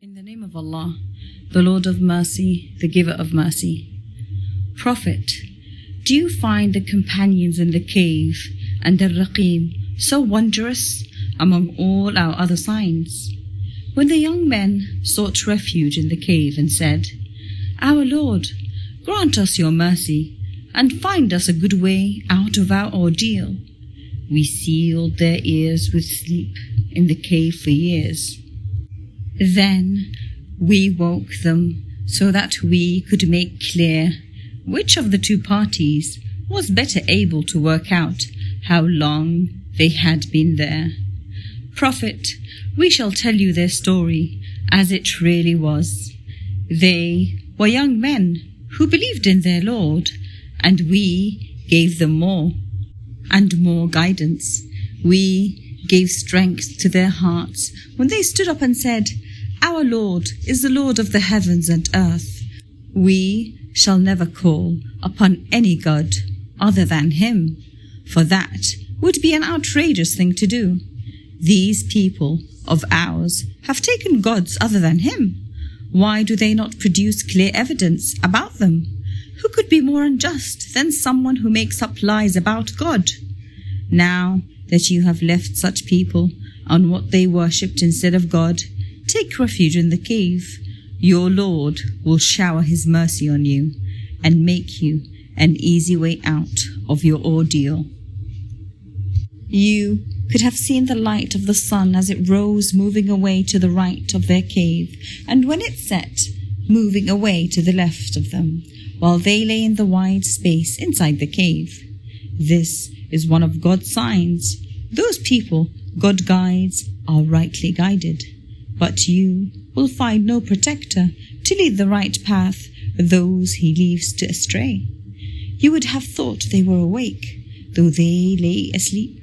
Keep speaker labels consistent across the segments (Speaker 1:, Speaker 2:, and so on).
Speaker 1: In the name of Allah, the Lord of Mercy, the Giver of Mercy. Prophet, do you find the companions in the cave and the Raqim so wondrous among all our other signs? When the young men sought refuge in the cave and said, Our Lord, grant us your mercy and find us a good way out of our ordeal. We sealed their ears with sleep in the cave for years. Then we woke them so that we could make clear which of the two parties was better able to work out how long they had been there. Prophet, we shall tell you their story as it really was. They were young men who believed in their Lord, and we gave them more and more guidance. We gave strength to their hearts when they stood up and said, Our Lord is the Lord of the heavens and earth. We shall never call upon any God other than Him, for that would be an outrageous thing to do. These people of ours have taken gods other than Him. Why do they not produce clear evidence about them? Who could be more unjust than someone who makes up lies about God? Now that you have left such people on what they worshipped instead of God, take refuge in the cave. Your Lord will shower His mercy on you and make you an easy way out of your ordeal. You could have seen the light of the sun as it rose moving away to the right of their cave, and when it set, moving away to the left of them, while they lay in the wide space inside the cave. This is one of God's signs. Those people God guides are rightly guided. But you will find no protector to lead the right path those he leaves to astray. You would have thought they were awake, though they lay asleep.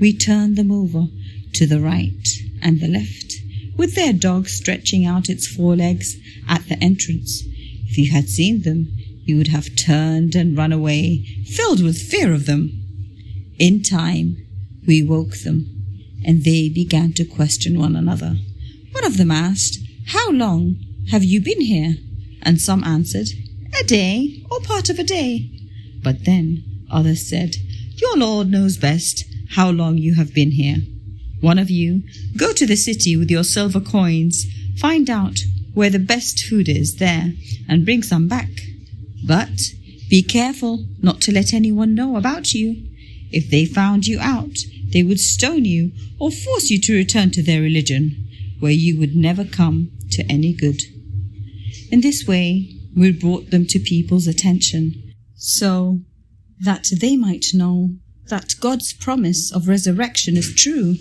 Speaker 1: We turned them over to the right and the left, with their dog stretching out its forelegs at the entrance. If you had seen them, you would have turned and run away, filled with fear of them. In time, we woke them, and they began to question one another. One of them asked, How long have you been here? And some answered, A day, or part of a day. But then others said, Your Lord knows best how long you have been here. One of you, go to the city with your silver coins, find out where the best food is there, and bring some back. But be careful not to let anyone know about you. If they found you out, they would stone you or force you to return to their religion, where you would never come to any good. In this way, we brought them to people's attention, so that they might know that God's promise of resurrection is true